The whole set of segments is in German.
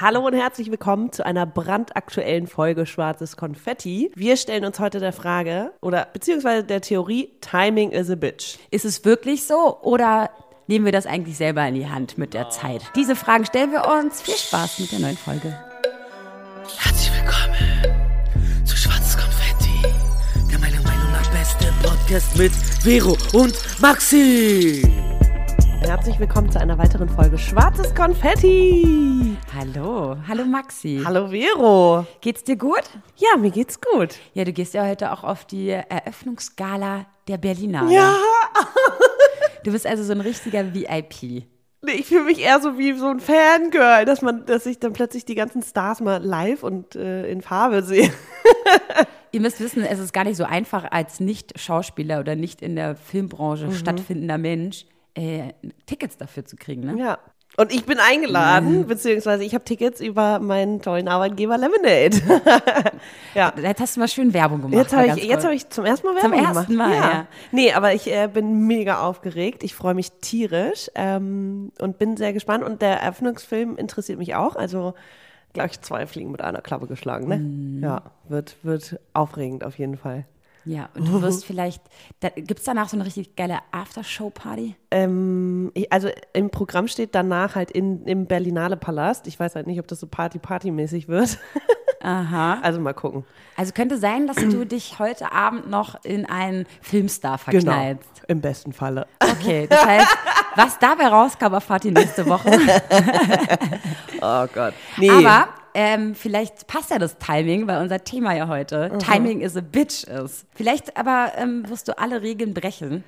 Hallo und herzlich willkommen zu einer brandaktuellen Folge Schwarzes Konfetti. Wir stellen uns heute der Frage oder beziehungsweise der Theorie Timing is a bitch. Ist es wirklich so oder nehmen wir das eigentlich selber in die Hand mit der Zeit? Diese Fragen stellen wir uns. Viel Spaß mit der neuen Folge. Herzlich willkommen zu Schwarzes Konfetti, der meiner Meinung nach beste Podcast mit Vero und Maxi. Herzlich willkommen zu einer weiteren Folge Schwarzes Konfetti. Hallo, hallo Maxi. Hallo Vero. Geht's dir gut? Ja, mir geht's gut. Ja, du gehst ja heute auch auf die Eröffnungsgala der Berlinale. Ja. Du bist also so ein richtiger VIP. Nee, Ich fühle mich eher so wie so ein Fangirl, dass man, dass ich dann plötzlich die ganzen Stars mal live und äh, in Farbe sehe. Ihr müsst wissen, es ist gar nicht so einfach als Nicht-Schauspieler oder nicht in der Filmbranche stattfindender Mensch, äh, Tickets dafür zu kriegen. Ne? Ja. Und ich bin eingeladen, beziehungsweise ich habe Tickets über meinen tollen Arbeitgeber Lemonade. ja. Jetzt hast du mal schön Werbung gemacht. Jetzt habe ich, jetzt hab ich zum ersten Mal Zum Werbung ersten gemacht. Mal, ja. Nee, aber ich äh, bin mega aufgeregt. Ich freue mich tierisch ähm, und bin sehr gespannt. Und der Eröffnungsfilm interessiert mich auch. Also gleich zwei Fliegen mit einer Klappe geschlagen. Ne? Mhm. Ja, wird, wird aufregend auf jeden Fall. Ja, und du wirst vielleicht, da, gibt es danach so eine richtig geile Aftershow-Party? Ähm, also im Programm steht danach halt in, im Berlinale Palast. Ich weiß halt nicht, ob das so Party-Party-mäßig wird. Aha. Also mal gucken. Also könnte sein, dass du dich heute Abend noch in einen Filmstar Genau. verknallst. Im besten Falle. Okay, das heißt, was dabei rauskam, erfahrt ihr nächste Woche. Oh Gott. Nee. Aber ähm, vielleicht passt ja das Timing, weil unser Thema ja heute Timing is a bitch ist. Vielleicht aber ähm, wirst du alle Regeln brechen,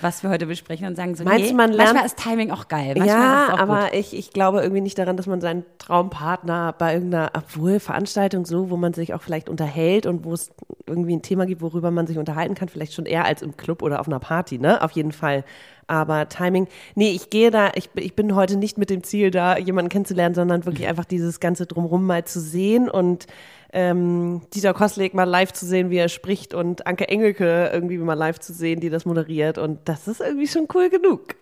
was wir heute besprechen und sagen so, Meinst nee, man lernt- manchmal ist Timing auch geil. Ja, auch aber gut. ich, ich glaube irgendwie nicht daran, dass man seinen Traumpartner bei irgendeiner, obwohl Veranstaltung so, wo man sich auch vielleicht unterhält und wo es irgendwie ein Thema gibt, worüber man sich unterhalten kann, vielleicht schon eher als im Club oder auf einer Party, ne? Auf jeden Fall. Aber Timing, nee, ich gehe da, ich, ich bin heute nicht mit dem Ziel da, jemanden kennenzulernen, sondern wirklich einfach dieses ganze Drumrum mal zu sehen und ähm, Dieter Koslik mal live zu sehen, wie er spricht und Anke Engelke irgendwie mal live zu sehen, die das moderiert und das ist irgendwie schon cool genug.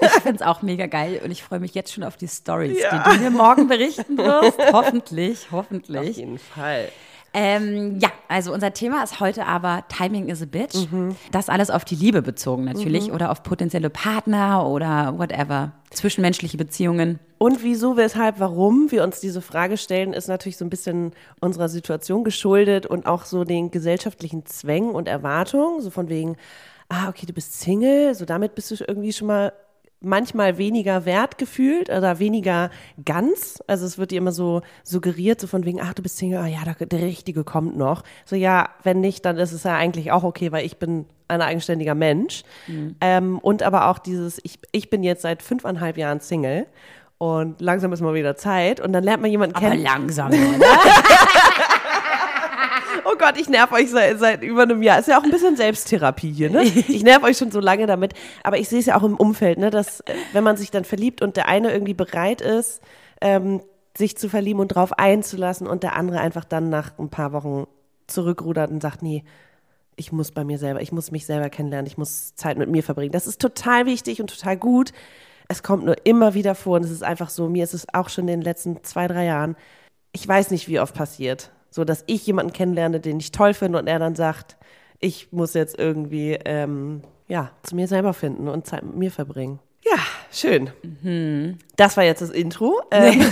Ich finde es auch mega geil und ich freue mich jetzt schon auf die Stories, die du mir morgen berichten wirst. hoffentlich, Auf hoffentlich. jeden Fall. Ähm, ja, also unser Thema ist heute aber Timing is a bitch. Mhm. Das alles auf die Liebe bezogen natürlich oder auf potenzielle Partner oder whatever. Zwischenmenschliche Beziehungen. Und wieso, weshalb, warum wir uns diese Frage stellen, ist natürlich so ein bisschen unserer Situation geschuldet und auch so den gesellschaftlichen Zwängen und Erwartungen, so von wegen, ah, okay, du bist Single, so damit bist du irgendwie schon mal manchmal weniger wert gefühlt oder weniger ganz. Also es wird dir immer so suggeriert, so von wegen, ach, du bist Single, ah ja, der, der Richtige kommt noch. So ja, wenn nicht, dann ist es ja eigentlich auch okay, weil ich bin ein eigenständiger Mensch. Ähm, und aber auch dieses, ich, ich bin jetzt seit fünfeinhalb Jahren Single und langsam ist mal wieder Zeit und dann lernt man jemanden Aber kennen. langsam, oder? Oh Gott, ich nerv euch seit, seit über einem Jahr. Ist ja auch ein bisschen Selbsttherapie hier, ne? Ich nerv euch schon so lange damit. Aber ich sehe es ja auch im Umfeld, ne? Dass, wenn man sich dann verliebt und der eine irgendwie bereit ist, ähm, sich zu verlieben und drauf einzulassen und der andere einfach dann nach ein paar Wochen zurückrudert und sagt, nee, ich muss bei mir selber, ich muss mich selber kennenlernen, ich muss Zeit mit mir verbringen. Das ist total wichtig und total gut. Es kommt nur immer wieder vor und es ist einfach so, mir ist es auch schon in den letzten zwei, drei Jahren, ich weiß nicht, wie oft passiert, so dass ich jemanden kennenlerne, den ich toll finde und er dann sagt, ich muss jetzt irgendwie, ähm, ja, zu mir selber finden und Zeit mit mir verbringen. Ja, schön. Das war jetzt das Intro. Ähm,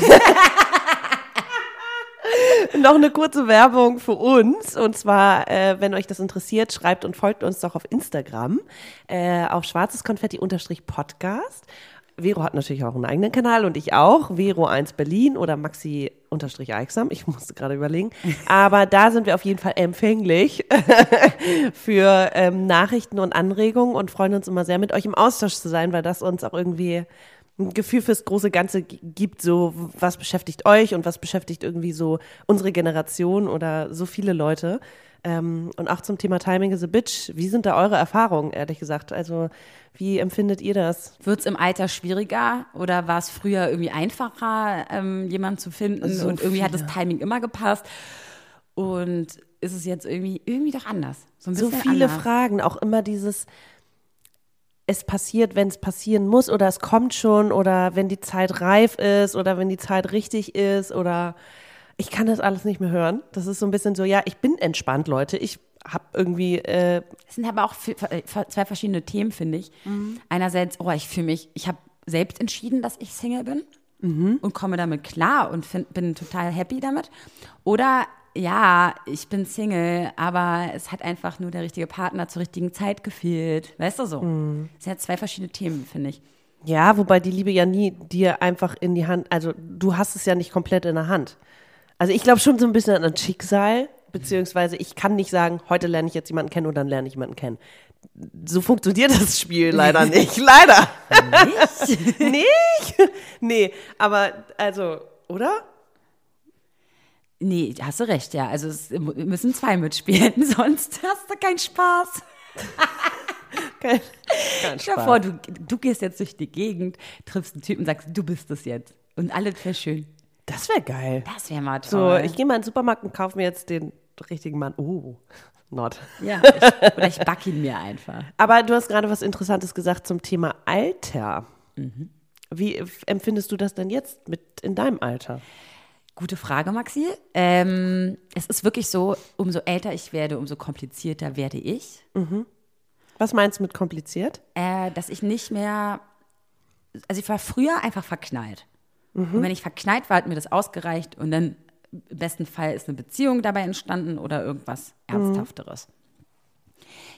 noch eine kurze Werbung für uns. Und zwar, äh, wenn euch das interessiert, schreibt und folgt uns doch auf Instagram äh, auf schwarzeskonfetti-podcast. Vero hat natürlich auch einen eigenen Kanal und ich auch. Vero1 Berlin oder Maxi unterstrich Eichsam. Ich musste gerade überlegen. Aber da sind wir auf jeden Fall empfänglich für ähm, Nachrichten und Anregungen und freuen uns immer sehr, mit euch im Austausch zu sein, weil das uns auch irgendwie ein Gefühl fürs große Ganze gibt, so was beschäftigt euch und was beschäftigt irgendwie so unsere Generation oder so viele Leute. Ähm, und auch zum Thema Timing is a Bitch. Wie sind da eure Erfahrungen, ehrlich gesagt? Also, wie empfindet ihr das? Wird es im Alter schwieriger oder war es früher irgendwie einfacher, ähm, jemanden zu finden So und irgendwie hat das viele. Timing immer gepasst? Und ist es jetzt irgendwie, irgendwie doch anders? ein So bisschen viele anders. Fragen, auch immer dieses, es passiert, wenn es passieren muss oder es kommt schon oder wenn die Zeit reif ist oder wenn die Zeit richtig ist oder ich kann das alles nicht mehr hören. Das ist so ein bisschen so, ja, ich bin entspannt, Leute. Ich habe irgendwie äh, Es sind aber auch äh, zwei verschiedene Themen, finde ich. Einerseits, oh, ich fühle mich, ich habe selbst entschieden, dass ich Single bin und komme damit klar und find, bin total happy damit. Oder ja, ich bin Single, aber es hat einfach nur der richtige Partner zur richtigen Zeit gefehlt. Weißt du so? Das sind ja zwei verschiedene Themen, finde ich. Ja, wobei die Liebe ja nie dir einfach in die Hand, also du hast es ja nicht komplett in der Hand. Also ich glaube schon so ein bisschen an ein Schicksal, beziehungsweise ich kann nicht sagen, heute lerne ich jetzt jemanden kennen und dann lerne ich jemanden kennen. So funktioniert das Spiel leider nicht. leider. Nicht? nicht? Nee, aber also, oder? Nee, hast du recht, ja. Also es müssen zwei mitspielen, sonst hast du keinen Spaß. Kein, kein Stell dir vor, du, du gehst jetzt durch die Gegend, triffst einen Typen und sagst, du bist es jetzt. Und alles wäre schön. Das wäre geil. Das wäre mal So, toll. ich gehe mal in den Supermarkt und kaufe mir jetzt den richtigen Mann. Oh, not. ja, ich, oder ich back ihn mir einfach. Aber du hast gerade was Interessantes gesagt zum Thema Alter. Wie f- empfindest du das denn jetzt mit in deinem Alter? Gute Frage, Maxi. Ähm, es ist wirklich so, umso älter ich werde, umso komplizierter werde ich. Was meinst du mit kompliziert? Äh, dass ich nicht mehr, also ich war früher einfach verknallt. Und wenn ich verknallt war, hat mir das ausgereicht und dann im besten Fall ist eine Beziehung dabei entstanden oder irgendwas Ernsthafteres.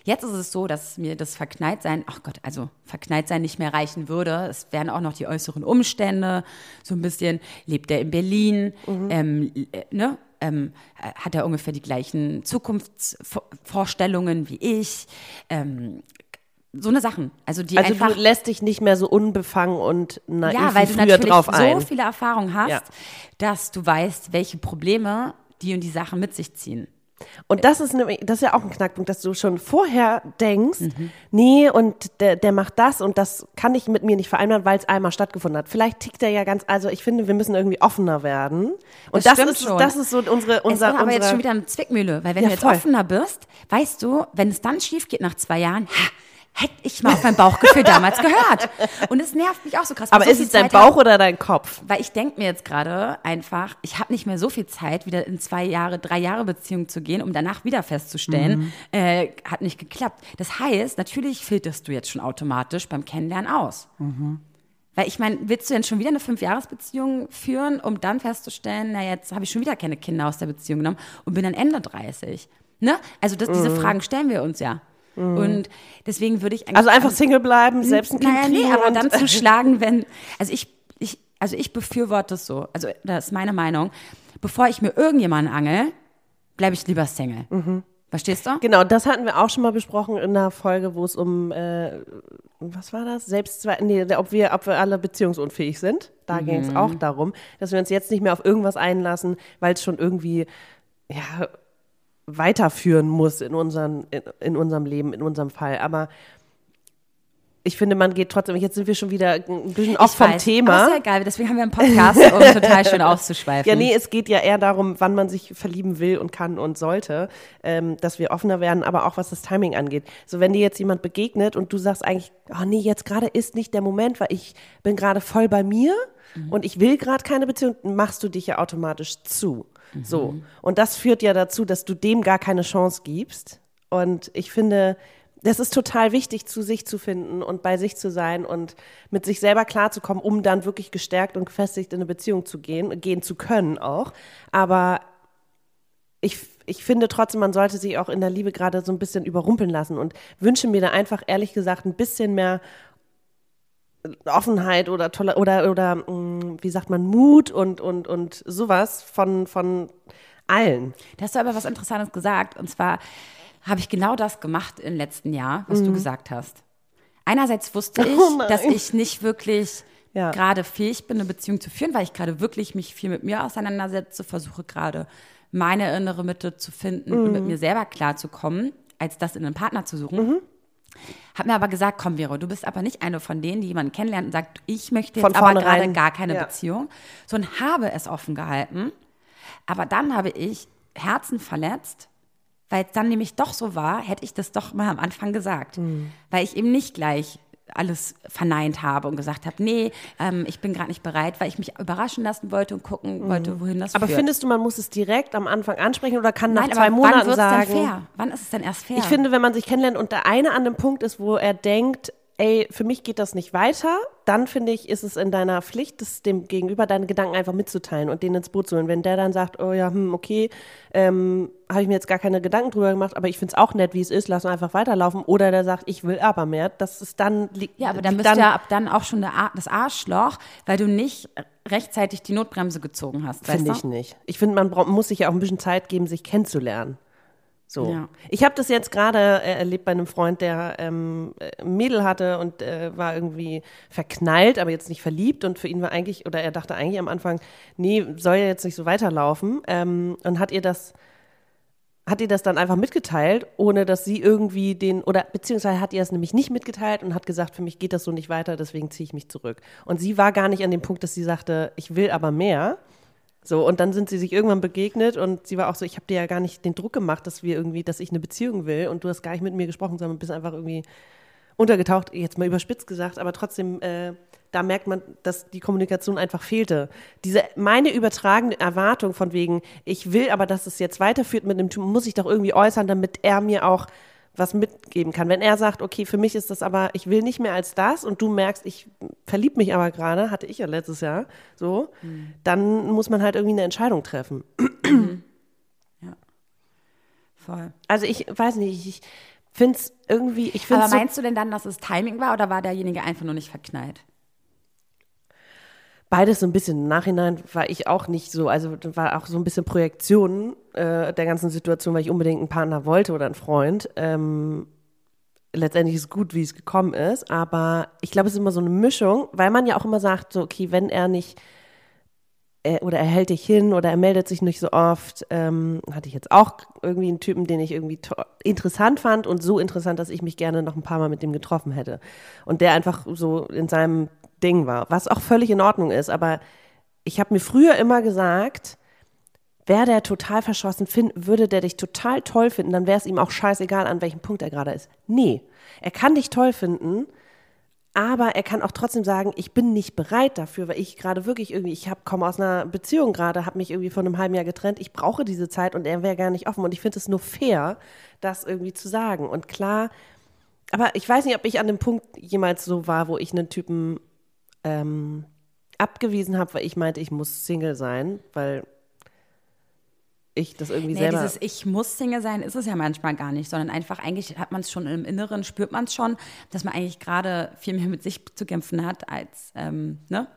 Jetzt ist es so, dass mir das Verknalltsein, ach Gott, also Verknalltsein nicht mehr reichen würde. Es wären auch noch die äußeren Umstände, so ein bisschen, lebt er in Berlin, ähm, äh, ne? Ähm, äh, hat er ungefähr die gleichen Zukunftsvorstellungen wie ich, ähm, so eine Sachen. Also die Also einfach du lässt dich nicht mehr so unbefangen und naiv ja, weil du natürlich so viele Erfahrungen hast, Ja. dass du weißt, welche Probleme die und die Sachen mit sich ziehen. Und das ist nämlich, das ist ja auch ein Knackpunkt, dass du schon vorher denkst, Mhm. nee, und der, der macht das und das kann ich mit mir nicht vereinbaren, weil es einmal stattgefunden hat. Vielleicht tickt er ja ganz, also ich finde, wir müssen irgendwie offener werden. Und Das das, ist, schon. das ist so unsere, Es unser, ist aber jetzt schon wieder eine Zwickmühle, weil wenn Ja, du jetzt voll. offener bist, weißt du, wenn es dann schief geht nach zwei Jahren, ha, hätte ich mal auf mein Bauchgefühl damals gehört. Und es nervt mich auch so krass. aber so ist es dein Zeit Bauch oder dein Kopf? Weil ich denke mir jetzt gerade einfach, ich habe nicht mehr so viel Zeit, wieder in zwei Jahre, drei Jahre Beziehung zu gehen, um danach wieder festzustellen, Mhm. äh, hat nicht geklappt. Das heißt, natürlich filterst du jetzt schon automatisch beim Kennenlernen aus. Mhm. Weil ich meine, willst du denn schon wieder eine Fünfjahresbeziehung führen, um dann festzustellen, na jetzt habe ich schon wieder keine Kinder aus der Beziehung genommen und bin dann Ende 30. Ne? Also das, diese Mhm. Fragen stellen wir uns ja. Und deswegen würde ich eigentlich Also einfach Single bleiben, selbst ein Kind naja, nee, aber dann zu schlagen, wenn, also ich, ich, also ich befürworte es so, also das ist meine Meinung, bevor ich mir irgendjemanden angel, bleibe ich lieber Single. Verstehst du? Genau, das hatten wir auch schon mal besprochen in einer Folge, wo es um, äh, was war das? Selbst zwei, nee, ob wir, ob wir alle beziehungsunfähig sind. Da ging es auch darum, dass wir uns jetzt nicht mehr auf irgendwas einlassen, weil es schon irgendwie, ja, weiterführen muss in, unseren, in, in unserem Leben, in unserem Fall. Aber ich finde, man geht trotzdem, jetzt sind wir schon wieder ein bisschen off vom weiß, Thema. Aber ist ja egal, deswegen haben wir einen Podcast, um total schön auszuschweifen. Ja, nee, es geht ja eher darum, wann man sich verlieben will und kann und sollte, ähm, dass wir offener werden, aber auch was das Timing angeht. So, wenn dir jetzt jemand begegnet und du sagst eigentlich, oh nee, jetzt gerade ist nicht der Moment, weil ich bin gerade voll bei mir und ich will gerade keine Beziehung, machst du dich ja automatisch zu. So. Und das führt ja dazu, dass du dem gar keine Chance gibst. Und ich finde, das ist total wichtig, zu sich zu finden und bei sich zu sein und mit sich selber klarzukommen, um dann wirklich gestärkt und gefestigt in eine Beziehung zu gehen, gehen zu können auch. Aber ich, ich finde trotzdem, man sollte sich auch in der Liebe gerade so ein bisschen überrumpeln lassen und wünsche mir da einfach ehrlich gesagt ein bisschen mehr Offenheit oder tolle oder oder mh, wie sagt man Mut und und und sowas von von allen. Da hast du aber was Interessantes gesagt. Und zwar habe ich genau das gemacht im letzten Jahr, was du gesagt hast. Einerseits wusste ich, Mhm. Oh dass ich nicht wirklich Ja. gerade fähig bin, eine Beziehung zu führen, weil ich gerade wirklich mich viel mit mir auseinandersetze, versuche gerade meine innere Mitte zu finden und Mhm. mit mir selber klarzukommen, als das in einen Partner zu suchen. Hab mir aber gesagt, komm Vero, du bist aber nicht eine von denen, die jemanden kennenlernt und sagt, ich möchte jetzt aber gerade gar keine Ja. Beziehung, sondern habe es offen gehalten. Aber dann habe ich Herzen verletzt, weil es dann nämlich doch so war, hätte ich das doch mal am Anfang gesagt. Weil ich eben nicht gleich alles verneint habe und gesagt habe, nee, ähm, ich bin gerade nicht bereit, weil ich mich überraschen lassen wollte und gucken wollte, wohin das Mhm. Aber führt. findest du, man muss es direkt am Anfang ansprechen oder kann nach Nein, zwei aber wann Monaten wird's sagen? denn fair? Wann ist es denn erst fair? Ich finde, wenn man sich kennenlernt und der eine an dem Punkt ist, wo er denkt, ey, für mich geht das nicht weiter, dann finde ich, ist es in deiner Pflicht, das dem Gegenüber deine Gedanken einfach mitzuteilen und den ins Boot zu holen. Wenn der dann sagt, oh ja, hm, okay, ähm, habe ich mir jetzt gar keine Gedanken drüber gemacht, aber ich finde es auch nett, wie es ist, lass uns einfach weiterlaufen. Oder der sagt, ich will aber mehr, das ist dann liegt Ja, aber dann bist du ja ab dann auch schon das Arschloch, weil du nicht rechtzeitig die Notbremse gezogen hast. Finde ich nicht. Ich finde, man braucht, muss sich ja auch ein bisschen Zeit geben, sich kennenzulernen. So. Ja. Ich habe das jetzt gerade äh, erlebt bei einem Freund, der ähm, äh, Mädel hatte und äh, war irgendwie verknallt, aber jetzt nicht verliebt. Und für ihn war eigentlich, oder er dachte eigentlich am Anfang, nee, soll ja jetzt nicht so weiterlaufen. Ähm, und hat ihr das hat ihr das dann einfach mitgeteilt, ohne dass sie irgendwie den, oder beziehungsweise hat ihr es nämlich nicht mitgeteilt und hat gesagt, für mich geht das so nicht weiter, deswegen ziehe ich mich zurück. Und sie war gar nicht an dem Punkt, dass sie sagte, ich will aber mehr. So, und dann sind sie sich irgendwann begegnet und sie war auch so, ich habe dir ja gar nicht den Druck gemacht, dass wir irgendwie, dass ich eine Beziehung will und du hast gar nicht mit mir gesprochen, sondern bist einfach irgendwie untergetaucht, jetzt mal überspitzt gesagt, aber trotzdem, äh, da merkt man, dass die Kommunikation einfach fehlte. Diese, meine übertragene Erwartung von wegen, ich will aber, dass es jetzt weiterführt mit dem Typen, muss ich doch irgendwie äußern, damit er mir auch was mitgeben kann. Wenn er sagt, okay, für mich ist das aber, ich will nicht mehr als das und du merkst, ich verlieb mich aber gerade, hatte ich ja letztes Jahr, so, dann muss man halt irgendwie eine Entscheidung treffen. Voll. Also ich weiß nicht, ich finde es irgendwie, ich finde Aber es so meinst du denn dann, dass es Timing war oder war derjenige einfach nur nicht verknallt? Beides so ein bisschen. Im Nachhinein war ich auch nicht so, also war auch so ein bisschen Projektion äh, der ganzen Situation, weil ich unbedingt einen Partner wollte oder einen Freund. Ähm, letztendlich ist es gut, wie es gekommen ist, aber ich glaube, es ist immer so eine Mischung, weil man ja auch immer sagt, so, okay, wenn er nicht äh, oder er hält dich hin oder er meldet sich nicht so oft, ähm, hatte ich jetzt auch irgendwie einen Typen, den ich irgendwie interessant fand und so interessant, dass ich mich gerne noch ein paar Mal mit dem getroffen hätte. Und der einfach so in seinem Ding war, was auch völlig in Ordnung ist. Aber ich habe mir früher immer gesagt, wäre der total verschossen, find, würde der dich total toll finden, dann wäre es ihm auch scheißegal, an welchem Punkt er gerade ist. Nee, er kann dich toll finden, aber er kann auch trotzdem sagen, ich bin nicht bereit dafür, weil ich gerade wirklich irgendwie, ich komme aus einer Beziehung gerade, habe mich irgendwie vor einem halben Jahr getrennt, ich brauche diese Zeit und er wäre gar nicht offen. Und ich finde es nur fair, das irgendwie zu sagen. Und klar, aber ich weiß nicht, ob ich an dem Punkt jemals so war, wo ich einen Typen ähm, abgewiesen habe, weil ich meinte, ich muss Single sein, weil ich das irgendwie Nee, selber. dieses Ich muss Single sein ist es ja manchmal gar nicht, sondern einfach eigentlich hat man es schon im Inneren, spürt man es schon, dass man eigentlich gerade viel mehr mit sich zu kämpfen hat, als ähm, ne,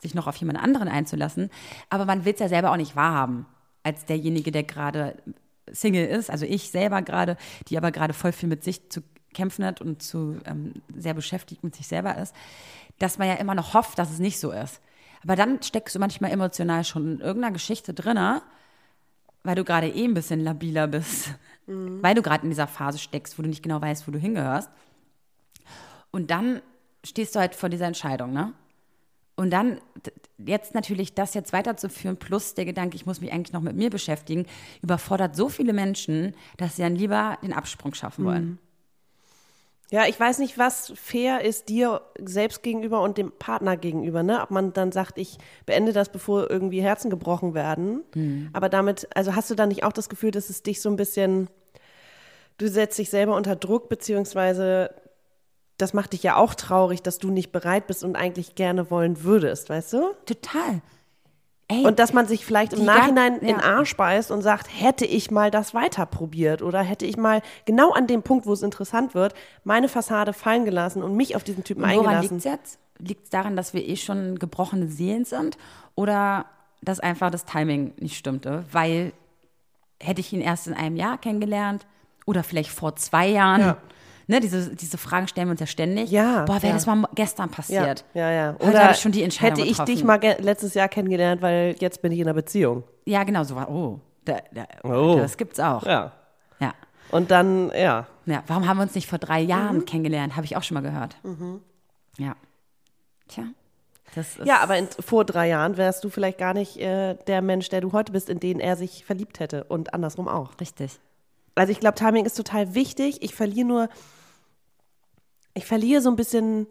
sich noch auf jemand anderen einzulassen. Aber man will es ja selber auch nicht wahrhaben, als derjenige, der gerade Single ist, also ich selber gerade, die aber gerade voll viel mit sich zu kämpfen hat und zu ähm, sehr beschäftigt mit sich selber ist, dass man ja immer noch hofft, dass es nicht so ist. Aber dann steckst du manchmal emotional schon in irgendeiner Geschichte drinne, weil du gerade eh ein bisschen labiler bist, weil du gerade in dieser Phase steckst, wo du nicht genau weißt, wo du hingehörst. Und dann stehst du halt vor dieser Entscheidung, ne? Und dann jetzt natürlich das jetzt weiterzuführen, plus der Gedanke, ich muss mich eigentlich noch mit mir beschäftigen, überfordert so viele Menschen, dass sie dann lieber den Absprung schaffen wollen. Ja, ich weiß nicht, was fair ist dir selbst gegenüber und dem Partner gegenüber, ne? Ob man dann sagt, ich beende das, bevor irgendwie Herzen gebrochen werden. Aber damit, also hast du da nicht auch das Gefühl, dass es dich so ein bisschen, du setzt dich selber unter Druck, beziehungsweise das macht dich ja auch traurig, dass du nicht bereit bist und eigentlich gerne wollen würdest, weißt du? Total. Ey, Und dass man sich vielleicht im Nachhinein in den ja. Arsch beißt und sagt, hätte ich mal das weiter probiert oder hätte ich mal genau an dem Punkt, wo es interessant wird, meine Fassade fallen gelassen und mich auf diesen Typen Und woran eingelassen. liegt es jetzt? Liegt es daran, dass wir eh schon gebrochene Seelen sind? Oder dass einfach das Timing nicht stimmte? Weil hätte ich ihn erst in einem Jahr kennengelernt oder vielleicht vor zwei Jahren? Ja. Ne, diese, diese Fragen stellen wir uns ja ständig. Ja, Boah, wäre ja. das mal gestern Ja, passiert. ja, ja. Heute habe ich schon die Entscheidung hätte ich getroffen. dich mal letztes Jahr kennengelernt, weil jetzt bin ich in einer Beziehung. Ja, genau, so war, oh, da, da, Oh. das gibt's auch. Ja. Ja. Und dann, ja. ja. Warum haben wir uns nicht vor drei Jahren Mhm. kennengelernt? Habe ich auch schon mal gehört. Ja. Tja. Ja, aber in, vor drei Jahren wärst du vielleicht gar nicht äh, der Mensch, der du heute bist, in den er sich verliebt hätte und andersrum auch. Richtig. Also ich glaube, Timing ist total wichtig. Ich verliere nur ich verliere so ein bisschen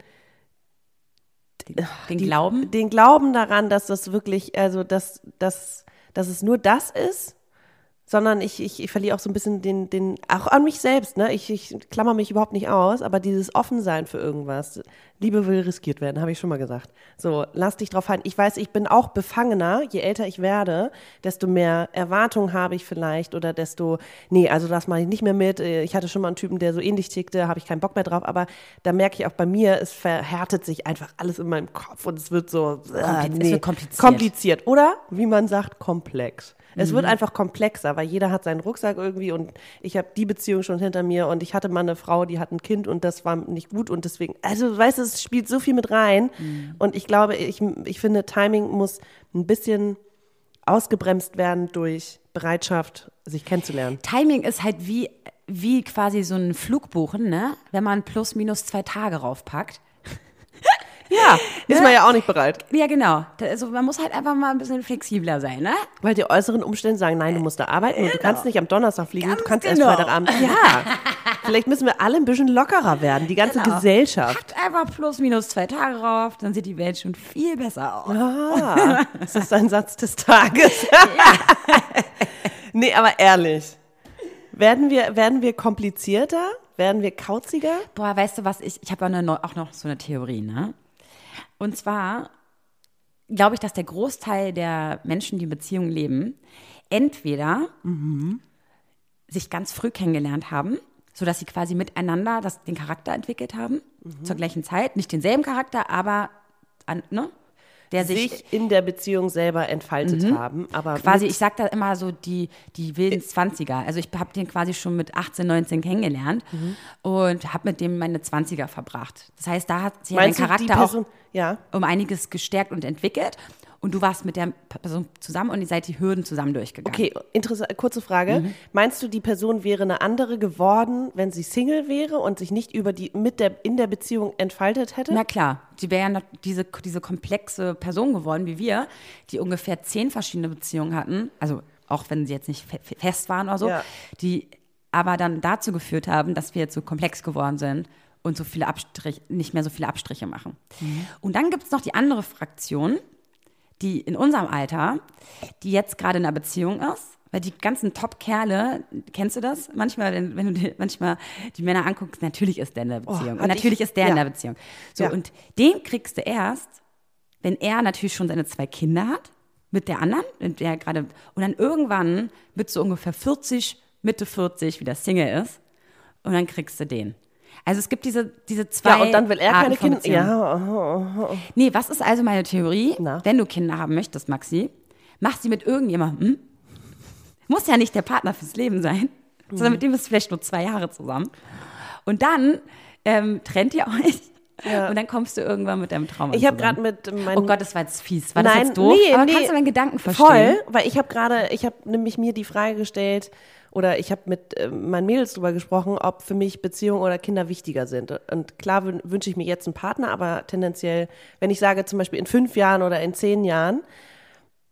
Den Glauben? den Glauben daran, dass das wirklich, also dass, dass, dass es nur das ist, sondern ich, ich, ich verliere auch so ein bisschen den, den, auch an mich selbst, ne? Ich, ich klammer mich überhaupt nicht aus, aber dieses Offensein für irgendwas. Liebe will riskiert werden, habe ich schon mal gesagt. So, lass dich drauf ein. Ich weiß, ich bin auch befangener, je älter ich werde, desto mehr Erwartungen habe ich vielleicht oder desto, nee, also das mache ich nicht mehr mit. Ich hatte schon mal einen Typen, der so ähnlich tickte, habe ich keinen Bock mehr drauf, aber da merke ich auch bei mir, es verhärtet sich einfach alles in meinem Kopf und es wird so, äh, wird kompliziert. kompliziert. Oder, wie man sagt, komplex. Es wird einfach komplexer, weil jeder hat seinen Rucksack irgendwie und ich habe die Beziehung schon hinter mir und ich hatte mal eine Frau, die hat ein Kind und das war nicht gut und deswegen, also weißt du, es spielt so viel mit rein und ich glaube, ich, ich finde, Timing muss ein bisschen ausgebremst werden durch Bereitschaft, sich kennenzulernen. Timing ist halt wie, wie quasi so ein Flugbuchen, ne? Wenn man plus minus zwei Tage raufpackt. Ja, ist man ja auch nicht bereit. Ja, genau. Also man muss halt einfach mal ein bisschen flexibler sein, ne? Weil die äußeren Umstände sagen, nein, du musst da arbeiten und du kannst nicht am Donnerstag fliegen, du Ganz kannst genau. erst Freitagabend. Ja, vielleicht müssen wir alle ein bisschen lockerer werden, die ganze Genau. Gesellschaft. Packt einfach plus minus zwei Tage rauf, dann sieht die Welt schon viel besser aus. Ah, das ist ein Satz des Tages. nee, aber ehrlich. Werden wir, werden wir komplizierter? Werden wir kauziger? Boah, weißt du was, ich, ich habe auch noch so eine Theorie, ne? Und zwar glaube ich, dass der Großteil der Menschen, die in Beziehungen leben, entweder sich ganz früh kennengelernt haben, sodass sie quasi miteinander das, den Charakter entwickelt haben, zur gleichen Zeit. Nicht denselben Charakter, aber an, ne? Der sich, Sich in der Beziehung selber entfaltet haben, aber quasi, ich sag da immer so die, die wilden 20er. Also ich habe den quasi schon mit 18, 19 kennengelernt und habe mit dem meine 20er verbracht. Das heißt, da hat sich die Charakter Person, auch ja, um einiges gestärkt und entwickelt. Und du warst mit der Person zusammen und ihr seid die Hürden zusammen durchgegangen. okay, interessant, kurze Frage. Mhm. Meinst du, die Person wäre eine andere geworden, wenn sie Single wäre und sich nicht über die, mit der, in der Beziehung entfaltet hätte? Na klar, die wäre ja noch diese, diese komplexe Person geworden wie wir, die ungefähr zehn verschiedene Beziehungen hatten. Also auch wenn sie jetzt nicht fe fe- fest waren oder so, Ja. die aber dann dazu geführt haben, dass wir jetzt so komplex geworden sind und so viele Abstrich, nicht mehr so viele Abstriche machen. Und dann gibt es noch die andere Fraktion, die in unserem Alter, die jetzt gerade in einer Beziehung ist, weil die ganzen Top-Kerle, kennst du das? Manchmal, wenn, wenn du dir manchmal die Männer anguckst, natürlich ist der in der Beziehung. und hatte natürlich ich- ist der in ja. der Beziehung. So, Ja. und den kriegst du erst, wenn er natürlich schon seine zwei Kinder hat, mit der anderen, mit der gerade, und dann irgendwann mit so ungefähr 40, Mitte 40 wieder Single ist, und dann kriegst du den. Also es gibt diese, diese zwei ja, und dann will er keine Kinder. Ja. Nee, was ist also meine Theorie? Na? Wenn du Kinder haben möchtest, Maxi, mach sie mit irgendjemandem. Muss ja nicht der Partner fürs Leben sein, sondern mit dem bist du vielleicht nur zwei Jahre zusammen. Und dann ähm, trennt ihr euch und dann kommst du irgendwann mit deinem Traum Ich habe gerade mit meinem Oh Gott, das war jetzt fies. War das Nein, jetzt doof? nee, Aber nee. kannst du meinen Gedanken verstehen? Voll, weil ich habe gerade, ich habe nämlich mir die Frage gestellt oder ich habe mit äh, meinen Mädels drüber gesprochen, ob für mich Beziehung oder Kinder wichtiger sind. Und klar wün- wünsche ich mir jetzt einen Partner, aber tendenziell, wenn ich sage zum Beispiel in fünf Jahren oder in zehn Jahren,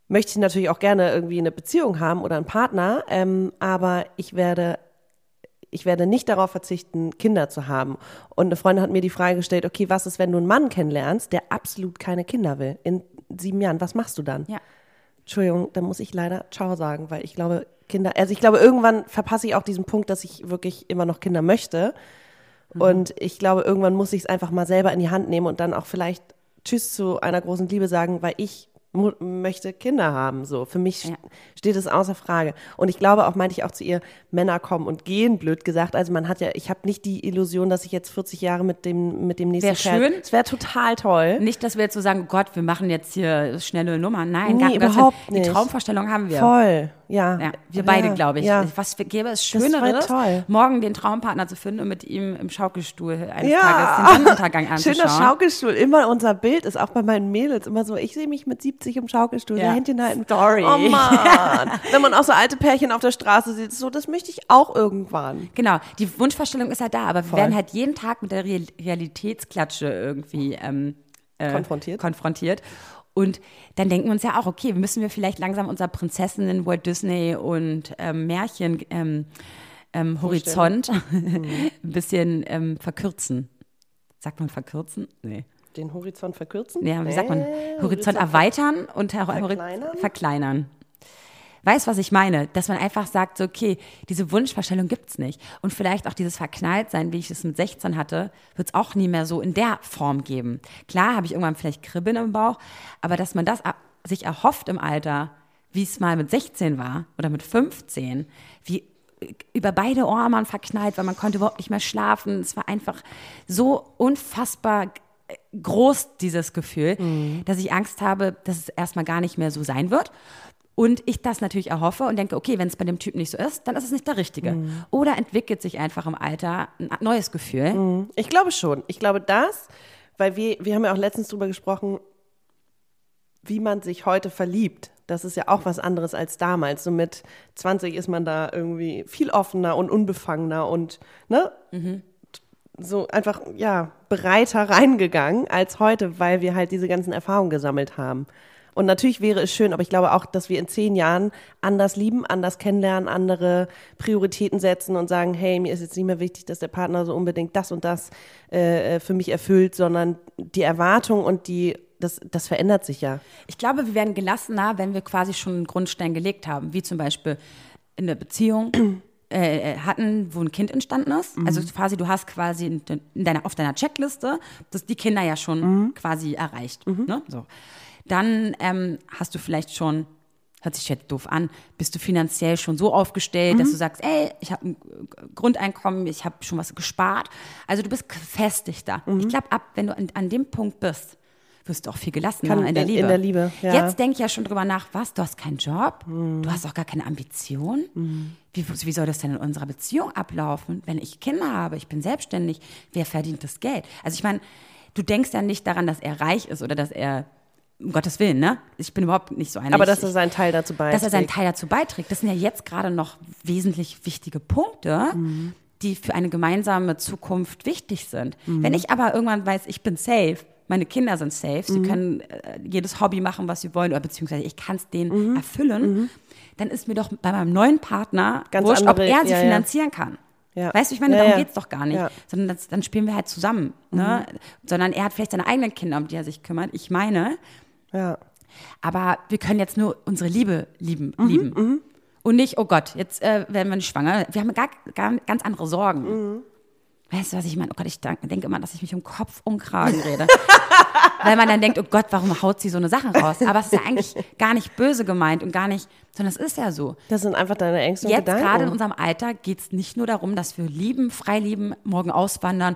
möchte ich natürlich auch gerne irgendwie eine Beziehung haben oder einen Partner, ähm, aber ich werde ich werde nicht darauf verzichten, Kinder zu haben. Und eine Freundin hat mir die Frage gestellt, okay, was ist, wenn du einen Mann kennenlernst, der absolut keine Kinder will? In sieben Jahren, was machst du dann? Ja. Entschuldigung, da muss ich leider Ciao sagen, weil ich glaube, Kinder, also ich glaube, irgendwann verpasse ich auch diesen Punkt, dass ich wirklich immer noch Kinder möchte. Und ich glaube, irgendwann muss ich es einfach mal selber in die Hand nehmen und dann auch vielleicht Tschüss zu einer großen Liebe sagen, weil ich möchte Kinder haben. So, für mich Ja. steht es außer Frage. Und ich glaube auch, meinte ich auch zu ihr, Männer kommen und gehen, blöd gesagt. Also man hat ja, ich habe nicht die Illusion, dass ich jetzt 40 Jahre mit dem, mit dem nächsten Wär Kerl- schön. Es wäre total toll. Nicht, dass wir jetzt so sagen, Gott, wir machen jetzt hier schnelle Nummern. Nein, Nee, gar, überhaupt Dank, nicht. Die Traumvorstellung haben wir. Voll, ja. Ja, wir beide, Ja, glaube ich. Ja. Was gäbe es Schöneres, morgen den Traumpartner zu finden und mit ihm im Schaukelstuhl eines Ja. Tages den Sonnenuntergang anzuschauen. Schöner Schaukelstuhl. Immer unser Bild ist auch bei meinen Mädels immer so, ich sehe mich mit 70 im Schaukelstuhl, Ja. der Händchen halten. Story. Oh Mann. Wenn man auch so alte Pärchen auf der Straße sieht, so, das möchte ich auch irgendwann. Genau, die Wunschvorstellung ist halt da, aber wir werden halt jeden Tag mit der Real Realitätsklatsche irgendwie ähm, äh, Konfrontiert. konfrontiert. Und dann denken wir uns ja auch, okay, müssen wir vielleicht langsam unser Prinzessinnen, Walt Disney und ähm, Märchen ähm, ähm, Horizont Mhm. ein bisschen ähm, verkürzen. sagt man verkürzen? Nee. Den Horizont verkürzen? Ja, wie sagt man? Äh, Horizont erweitern und Verkleinern? verkleinern. Weißt, was ich meine? Dass man einfach sagt, so, okay, diese Wunschvorstellung gibt's nicht. Und vielleicht auch dieses Verknalltsein, wie ich es mit 16 hatte, wird's auch nie mehr so in der Form geben. Klar habe ich irgendwann vielleicht Kribbeln im Bauch, aber dass man das sich erhofft im Alter, wie es mal mit 16 war oder mit 15, wie über beide Ohren man verknallt, weil man konnte überhaupt nicht mehr schlafen. Es war einfach so unfassbar g- groß, dieses Gefühl, dass ich Angst habe, dass es erstmal gar nicht mehr so sein wird. Und ich das natürlich erhoffe und denke, okay, wenn es bei dem Typ nicht so ist, dann ist es nicht der Richtige. Oder entwickelt sich einfach im Alter ein neues Gefühl. Ich glaube schon. Ich glaube das, weil wir, wir haben ja auch letztens drüber gesprochen, wie man sich heute verliebt. Das ist ja auch was anderes als damals. So mit 20 ist man da irgendwie viel offener und unbefangener und ne? So einfach, ja, bereiter reingegangen als heute, weil wir halt diese ganzen Erfahrungen gesammelt haben. Und natürlich wäre es schön, aber ich glaube auch, dass wir in zehn Jahren anders lieben, anders kennenlernen, andere Prioritäten setzen und sagen, hey, mir ist jetzt nicht mehr wichtig, dass der Partner so unbedingt das und das äh, für mich erfüllt, sondern die Erwartung und die, das, das verändert sich ja. Ich glaube, wir werden gelassener, wenn wir quasi schon einen Grundstein gelegt haben, wie zum Beispiel in der Beziehung äh, hatten, wo ein Kind entstanden ist. Also quasi, du hast quasi in, in deiner, auf deiner Checkliste das, die Kinder ja schon quasi erreicht. Ne? So. Dann ähm, hast du vielleicht schon, hört sich jetzt doof an, bist du finanziell schon so aufgestellt, dass du sagst, ey, ich habe ein Grundeinkommen, ich habe schon was gespart. Also du bist gefestigter. Ich glaube, ab, wenn du an, an dem Punkt bist, wirst du auch viel gelassener Kann- in der Liebe. in der Liebe, ja. Jetzt denke ich ja schon drüber nach, was, du hast keinen Job, du hast auch gar keine Ambition. Wie, wie soll das denn in unserer Beziehung ablaufen, wenn ich Kinder habe, ich bin selbstständig, wer verdient das Geld? Also ich meine, du denkst ja nicht daran, dass er reich ist oder dass er, um Gottes Willen, ne? Ich bin überhaupt nicht so eine. Aber ich, dass er seinen Teil dazu beiträgt. dass er seinen Teil dazu beiträgt. Das sind ja jetzt gerade noch wesentlich wichtige Punkte, die für eine gemeinsame Zukunft wichtig sind. Wenn ich aber irgendwann weiß, ich bin safe, meine Kinder sind safe, sie können äh, jedes Hobby machen, was sie wollen, oder beziehungsweise ich kann es denen erfüllen, dann ist mir doch bei meinem neuen Partner Ganz wurscht, andere- ob er sie ja, ja. finanzieren kann. Ja. Weißt du, ich meine, Ja, darum ja. geht's doch gar nicht. Ja. Sondern das, dann spielen wir halt zusammen. Ne? Sondern er hat vielleicht seine eigenen Kinder, um die er sich kümmert. Ich meine, ja. aber wir können jetzt nur unsere Liebe lieben. lieben. Und nicht, oh Gott, jetzt äh, werden wir nicht schwanger. Wir haben gar, gar ganz andere Sorgen. Weißt du, was ich meine? Oh Gott, ich denke denk immer, dass ich mich um Kopf und Kragen rede. Weil man dann denkt, oh Gott, warum haut sie so eine Sache raus? Aber es ist ja eigentlich gar nicht böse gemeint und gar nicht, sondern es ist ja so. Das sind einfach deine Ängste und Jetzt Gedanken. gerade in unserem Alter geht es nicht nur darum, dass wir lieben, frei lieben, morgen auswandern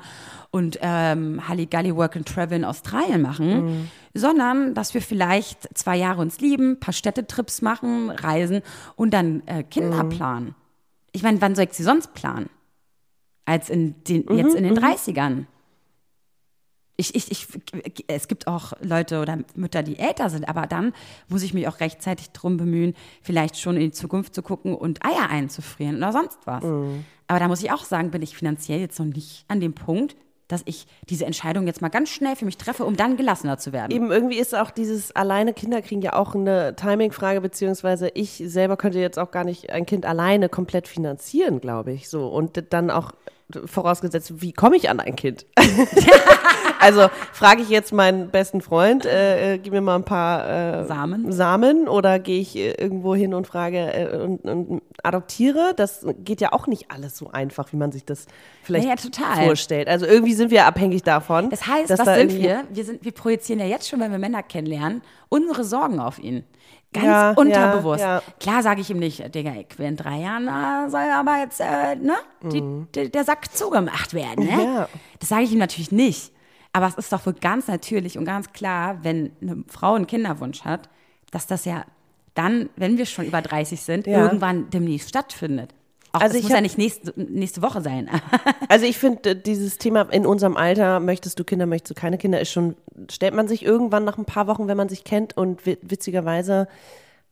und ähm, Halligalli Work and Travel in Australien machen, Mhm. sondern dass wir vielleicht zwei Jahre uns lieben, ein paar Städtetrips machen, reisen und dann äh, Kinder Mhm. planen. Ich meine, wann soll ich sie sonst planen? Als in den, Mhm, jetzt in den 30ern. Ich, ich, ich, es gibt auch Leute oder Mütter, die älter sind, aber dann muss ich mich auch rechtzeitig drum bemühen, vielleicht schon in die Zukunft zu gucken und Eier einzufrieren oder sonst was. Aber da muss ich auch sagen, bin ich finanziell jetzt noch nicht an dem Punkt, dass ich diese Entscheidung jetzt mal ganz schnell für mich treffe, um dann gelassener zu werden. Eben irgendwie ist auch dieses alleine Kinder kriegen ja auch eine Timing-Frage, beziehungsweise ich selber könnte jetzt auch gar nicht ein Kind alleine komplett finanzieren, glaube ich. So. Und dann auch vorausgesetzt, wie komme ich an ein Kind? also frage ich jetzt meinen besten Freund, äh, äh, gib mir mal ein paar äh, Samen. Samen oder gehe ich äh, irgendwo hin und frage äh, und, und adoptiere? Das geht ja auch nicht alles so einfach, wie man sich das vielleicht Ja, ja, vorstellt. Also irgendwie sind wir abhängig davon. Das heißt, dass was da sind wir? Wir, sind, wir projizieren ja jetzt schon, wenn wir Männer kennenlernen, unsere Sorgen auf ihn. Ganz Ja, unterbewusst. ja, ja. Klar sage ich ihm nicht, Digga, ich will in drei Jahren äh, soll aber jetzt äh, ne, die, die, der Sack zugemacht werden. Ne? Mhm. Das sage ich ihm natürlich nicht. Aber es ist doch wohl ganz natürlich und ganz klar, wenn eine Frau einen Kinderwunsch hat, dass das ja dann, wenn wir schon über 30 sind, irgendwann demnächst stattfindet. Auch Also das ich muss ja hab- nicht nächste, nächste Woche sein. Also ich finde, äh, dieses Thema in unserem Alter, möchtest du Kinder, möchtest du keine Kinder, ist schon, stellt man sich irgendwann nach ein paar Wochen, wenn man sich kennt. Und wi- witzigerweise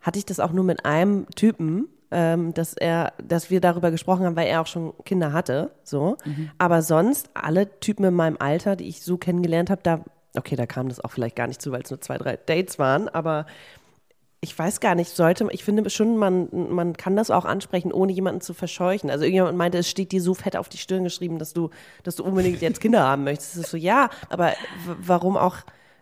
hatte ich das auch nur mit einem Typen, ähm, dass er, dass wir darüber gesprochen haben, weil er auch schon Kinder hatte. So. Aber sonst, alle Typen in meinem Alter, die ich so kennengelernt habe, da, okay, da kam das auch vielleicht gar nicht zu, weil es nur zwei, drei Dates waren, aber ich weiß gar nicht, sollte, ich finde schon, man, man kann das auch ansprechen, ohne jemanden zu verscheuchen. Also irgendjemand meinte, es steht dir so fett auf die Stirn geschrieben, dass du, dass du unbedingt jetzt Kinder haben möchtest. Das ist so, ja, aber warum auch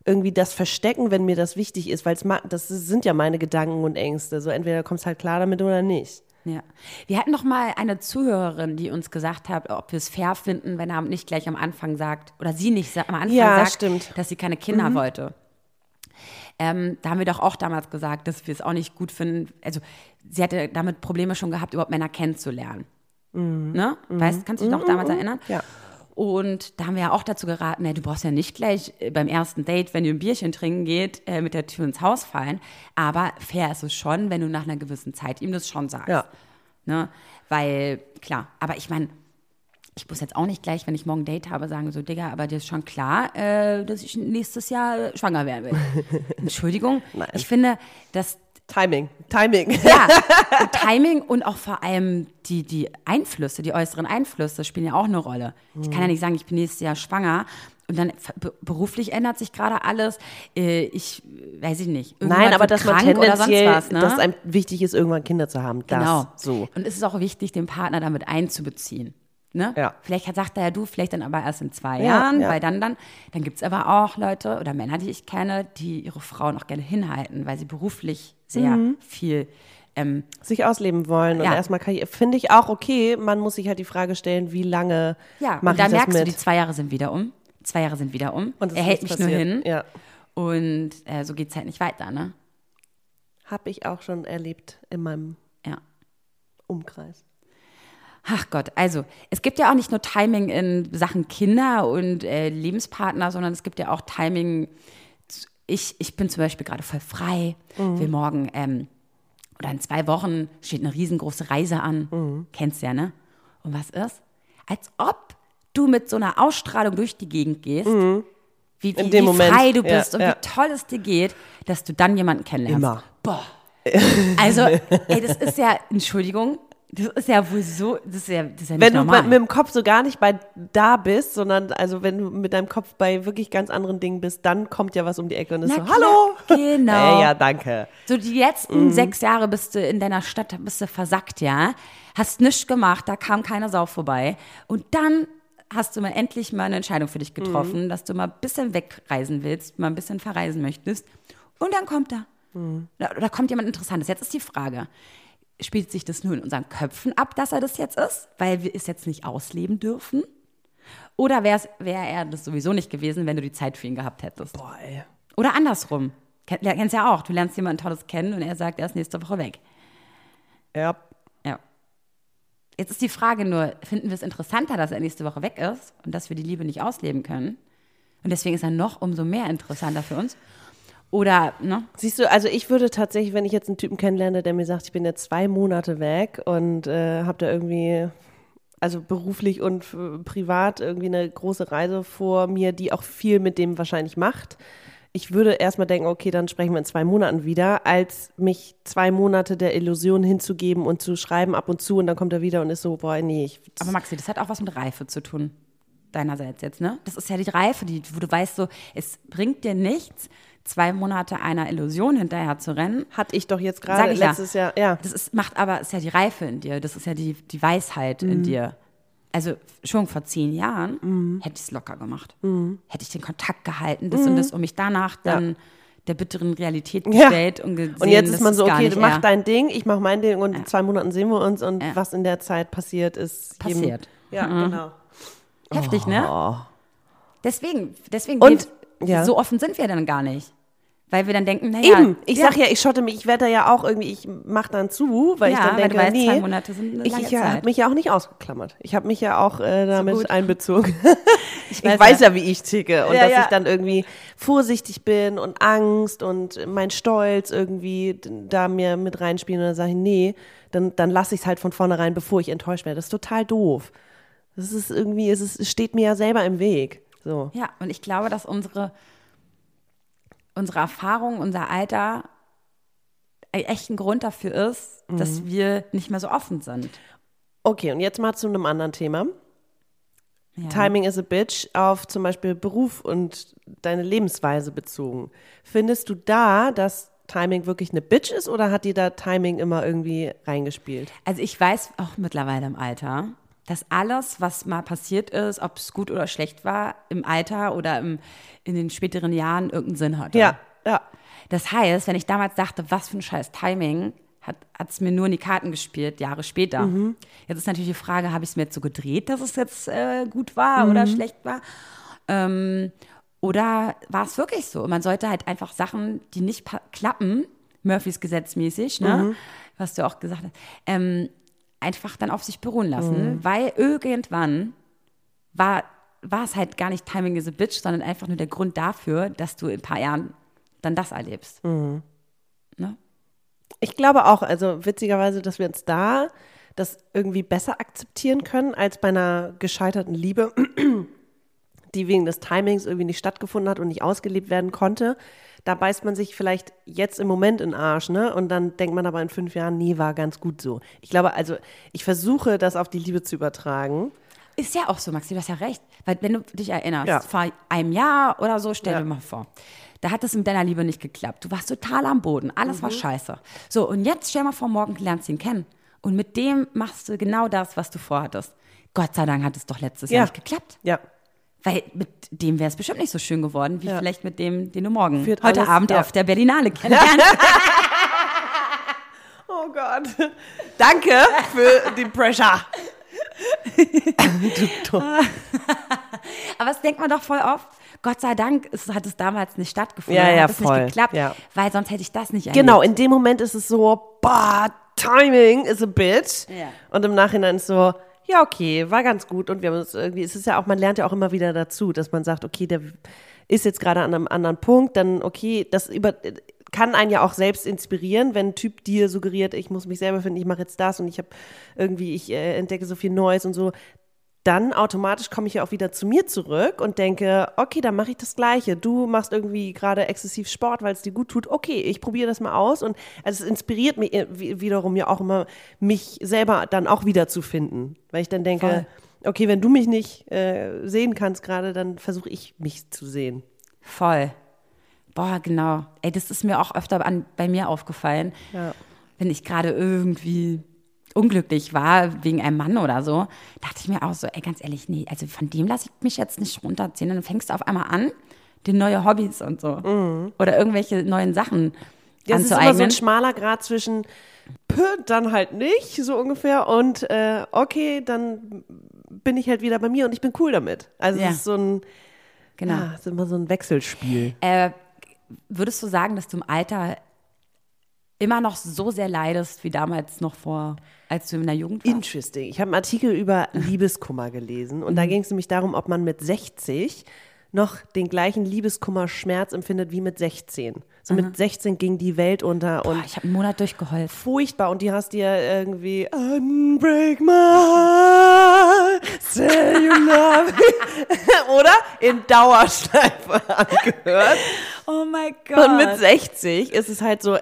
irgendwie das verstecken, wenn mir das wichtig ist, weil das sind ja meine Gedanken und Ängste. So entweder kommst halt klar damit oder nicht. Ja. Wir hatten noch mal eine Zuhörerin, die uns gesagt hat, ob wir es fair finden, wenn er nicht gleich am Anfang sagt, oder sie nicht am Anfang Ja, sagt, stimmt. dass sie keine Kinder wollte. Ähm, da haben wir doch auch damals gesagt, dass wir es auch nicht gut finden. Also sie hatte damit Probleme schon gehabt, überhaupt Männer kennenzulernen. Ne? Weißt, kannst du dich noch damals erinnern? Ja. Und da haben wir ja auch dazu geraten, ey, du brauchst ja nicht gleich äh, beim ersten Date, wenn ihr ein Bierchen trinken geht, äh, mit der Tür ins Haus fallen. Aber fair ist es schon, wenn du nach einer gewissen Zeit ihm das schon sagst. Ja. Ne? Weil, klar, aber ich meine, ich muss jetzt auch nicht gleich, wenn ich morgen ein Date habe, sagen so, Digga, aber dir ist schon klar, äh, dass ich nächstes Jahr schwanger werden will. Entschuldigung. Ich finde, dass Timing, Timing. ja, und Timing und auch vor allem die, die Einflüsse, die äußeren Einflüsse spielen ja auch eine Rolle. Ich kann ja nicht sagen, ich bin nächstes Jahr schwanger und dann be- beruflich ändert sich gerade alles. Äh, Ich weiß ich nicht. Nein, aber dass man tendenziell, was, ne? dass einem wichtig ist, irgendwann Kinder zu haben. Das Genau. so. Und es ist auch wichtig, den Partner damit einzubeziehen. Ne? Ja. Vielleicht hat, sagt er ja du, vielleicht dann aber erst in zwei Ja, Jahren, ja. weil dann, dann, dann gibt es aber auch Leute oder Männer, die ich kenne, die ihre Frauen auch gerne hinhalten, weil sie beruflich sehr Mhm. viel ähm, sich ausleben wollen und Ja. erstmal Karriere. Finde ich auch okay. Man muss sich halt die Frage stellen, wie lange Ja, mache und da ich das merkst mit? du, die zwei Jahre sind wieder um. Zwei Jahre sind wieder um. Und er hält mich nichts nur passiert. hin. Ja. Und äh, so geht es halt nicht weiter, ne? Habe ich auch schon erlebt in meinem Ja. Umkreis. Ach Gott, also es gibt ja auch nicht nur Timing in Sachen Kinder und äh, Lebenspartner, sondern es gibt ja auch Timing. Ich, ich bin zum Beispiel gerade voll frei, will morgen ähm, oder in zwei Wochen steht eine riesengroße Reise an. Kennst ja, ne? Und was ist? Als ob du mit so einer Ausstrahlung durch die Gegend gehst, wie, wie, wie Moment, frei du ja, bist und ja. wie toll es dir geht, dass du dann jemanden kennenlernst. Immer. Boah. Also, ey, das ist ja, Entschuldigung, das ist ja wohl so, das ist ja, das ist ja nicht Wenn du normal. bei, mit dem Kopf so gar nicht bei da bist, sondern also wenn du mit deinem Kopf bei wirklich ganz anderen Dingen bist, dann kommt ja was um die Ecke und ist Na so, klar, hallo. genau. Äh, ja, danke. So die letzten sechs Jahre bist du in deiner Stadt, bist du versackt, ja. Hast nichts gemacht, da kam keine Sau vorbei. Und dann hast du mal endlich mal eine Entscheidung für dich getroffen, dass du mal ein bisschen wegreisen willst, mal ein bisschen verreisen möchtest. Und dann kommt er. Da, da kommt jemand Interessantes. Jetzt ist die Frage, spielt sich das nur in unseren Köpfen ab, dass er das jetzt ist, weil wir es jetzt nicht ausleben dürfen? Oder wäre wär er das sowieso nicht gewesen, wenn du die Zeit für ihn gehabt hättest? Boah, ey. Oder andersrum. Ken- ja, Kennst ja auch. Du lernst jemanden Tolles kennen und er sagt, er ist nächste Woche weg. Ja. Ja. Jetzt ist die Frage nur, finden wir es interessanter, dass er nächste Woche weg ist und dass wir die Liebe nicht ausleben können? Und deswegen ist er noch umso mehr interessanter für uns. Oder, ne? Siehst du, also ich würde tatsächlich, wenn ich jetzt einen Typen kennenlerne, der mir sagt, ich bin jetzt zwei Monate weg und äh, habe da irgendwie, also beruflich und äh, privat irgendwie eine große Reise vor mir, die auch viel mit dem wahrscheinlich macht. Ich würde erstmal denken, okay, dann sprechen wir in zwei Monaten wieder, als mich zwei Monate der Illusion hinzugeben und zu schreiben ab und zu und dann kommt er wieder und ist so, boah, nee, ich, Aber Maxi, das hat auch was mit Reife zu tun. Deinerseits jetzt, ne? Das ist ja die Reife, die, wo du weißt so, es bringt dir nichts, zwei Monate einer Illusion hinterher zu rennen. hatte ich doch jetzt Sag gerade ich ja. letztes Jahr, ja. Das ist, macht aber, ist ja die Reife in dir, das ist ja die, die Weisheit in dir. Also schon vor zehn Jahren hätte ich es locker gemacht. Hätte ich den Kontakt gehalten, das und das, und mich danach dann der bitteren Realität Ja. gestellt und gesehen, Und jetzt ist man so, okay, mach dein Ding, ich mach mein Ding und in zwei Monaten sehen wir uns und Ja. was in der Zeit passiert ist. jedem- Passiert. Ja, genau. Heftig, ne? Deswegen, deswegen, Und- wir, ja. so offen sind wir dann gar nicht. Weil wir dann denken, naja. Eben, ich sag ja, ich schotte mich, ich werde da ja auch irgendwie, ich mach dann zu, weil ich Ja, dann weil denke, du weißt, nee, zwei Monate sind eine ich, lange ich habe mich ja auch nicht ausgeklammert. Ich habe mich ja auch äh, damit gut. einbezogen. ich weiß weiß, ja. wie ich ticke und Ja, dass ja. ich dann irgendwie vorsichtig bin und Angst und mein Stolz irgendwie da mir mit reinspielen und dann sage ich, nee, dann, dann lasse ich es halt von vornherein, bevor ich enttäuscht werde. Das ist total doof. Das ist irgendwie, es, ist, es steht mir ja selber im Weg. So. Ja, und ich glaube, dass unsere, unsere Erfahrung, unser Alter echt ein Grund dafür ist, Mhm. dass wir nicht mehr so offen sind. Okay, und jetzt mal zu einem anderen Thema. Ja. Timing is a bitch auf zum Beispiel Beruf und deine Lebensweise bezogen. Findest du da, dass Timing wirklich eine Bitch ist oder hat die da Timing immer irgendwie reingespielt? Also ich weiß auch mittlerweile im Alter, dass alles, was mal passiert ist, ob es gut oder schlecht war, im Alter oder im, in den späteren Jahren irgendeinen Sinn hatte. Ja, ja. Das heißt, wenn ich damals dachte, was für ein scheiß Timing, hat es mir nur in die Karten gespielt, Jahre später. Jetzt ist natürlich die Frage, habe ich es mir jetzt so gedreht, dass es jetzt äh, gut war oder schlecht war? Ähm, oder war es wirklich so? Man sollte halt einfach Sachen, die nicht klappen, Murphys Gesetz mäßig, ne? was du auch gesagt hast, ähm, einfach dann auf sich beruhen lassen, weil irgendwann war, war es halt gar nicht Timing is a Bitch, sondern einfach nur der Grund dafür, dass du in ein paar Jahren dann das erlebst. Ne? Ich glaube auch, also witzigerweise, dass wir uns da das irgendwie besser akzeptieren können als bei einer gescheiterten Liebe, die wegen des Timings irgendwie nicht stattgefunden hat und nicht ausgelebt werden konnte. Da beißt man sich vielleicht jetzt im Moment in den Arsch, ne? Und dann denkt man aber in fünf Jahren, nee, war ganz gut so. Ich glaube, also ich versuche, das auf die Liebe zu übertragen. Ist ja auch so, Maxi, du hast ja recht. Weil wenn du dich erinnerst, Ja. vor einem Jahr oder so, stell Ja. dir mal vor, da hat es mit deiner Liebe nicht geklappt. Du warst total am Boden, alles Mhm. war scheiße. So, und jetzt stell mal vor, morgen lernst du ihn kennen. Und mit dem machst du genau das, was du vorhattest. Gott sei Dank hat es doch letztes Ja. Jahr nicht geklappt. Ja. Weil mit dem wäre es bestimmt nicht so schön geworden, wie Ja. vielleicht mit dem, den du morgen Führt heute alles- Abend ja. auf der Berlinale kennenlernst. Oh Gott. Danke für die Pressure. Aber das denkt man doch voll oft. Gott sei Dank es hat es damals nicht stattgefunden. Ja, ja, hat es voll. nicht geklappt, Ja. weil sonst hätte ich das nicht erlebt. Genau, in dem Moment ist es so, boah, Timing is a bitch. Ja. Und im Nachhinein ist so, ja, okay, war ganz gut. Und wir haben uns irgendwie, es ist ja auch, man lernt ja auch immer wieder dazu, dass man sagt, okay, der ist jetzt gerade an einem anderen Punkt, dann okay, das über, kann einen ja auch selbst inspirieren, wenn ein Typ dir suggeriert, ich muss mich selber finden, ich mache jetzt das und ich habe irgendwie, ich äh, entdecke so viel Neues und so. Dann automatisch komme ich ja auch wieder zu mir zurück und denke, okay, dann mache ich das Gleiche. Du machst irgendwie gerade exzessiv Sport, weil es dir gut tut. Okay, ich probiere das mal aus und also es inspiriert mich äh, wi- wiederum ja auch immer, mich selber dann auch wieder zu finden, weil ich dann denke, Voll. okay, wenn du mich nicht äh, sehen kannst gerade, dann versuche ich mich zu sehen. Voll. Boah, genau. Ey, das ist mir auch öfter an, bei mir aufgefallen. Ja. Wenn ich gerade irgendwie unglücklich war wegen einem Mann oder so, dachte ich mir auch so, ey, ganz ehrlich, nee, also von dem lasse ich mich jetzt nicht runterziehen. Und dann fängst du auf einmal an, dir neue Hobbys und so. Oder irgendwelche neuen Sachen Mhm. Ja, es ist immer anzueignen. so ein schmaler Grad zwischen dann halt nicht, so ungefähr, und äh, okay, dann bin ich halt wieder bei mir und ich bin cool damit. Also Ja. es ist so ein, genau. ja, es ist immer so ein Wechselspiel. Äh, würdest du sagen, dass du im Alter immer noch so sehr leidest wie damals noch vor, als du in der Jugend warst? Interesting. Ich habe einen Artikel über Liebeskummer gelesen und Mhm. da ging es nämlich darum, ob man mit 60 noch den gleichen Liebeskummer-Schmerz empfindet wie mit 16. So mit 16 ging die Welt unter und Boah, ich habe einen Monat durchgeheult. furchtbar und die hast dir irgendwie Unbreak my heart, say you love me, oder? In Dauerschleife angehört. Oh mein Gott. Und mit 60 ist es halt so,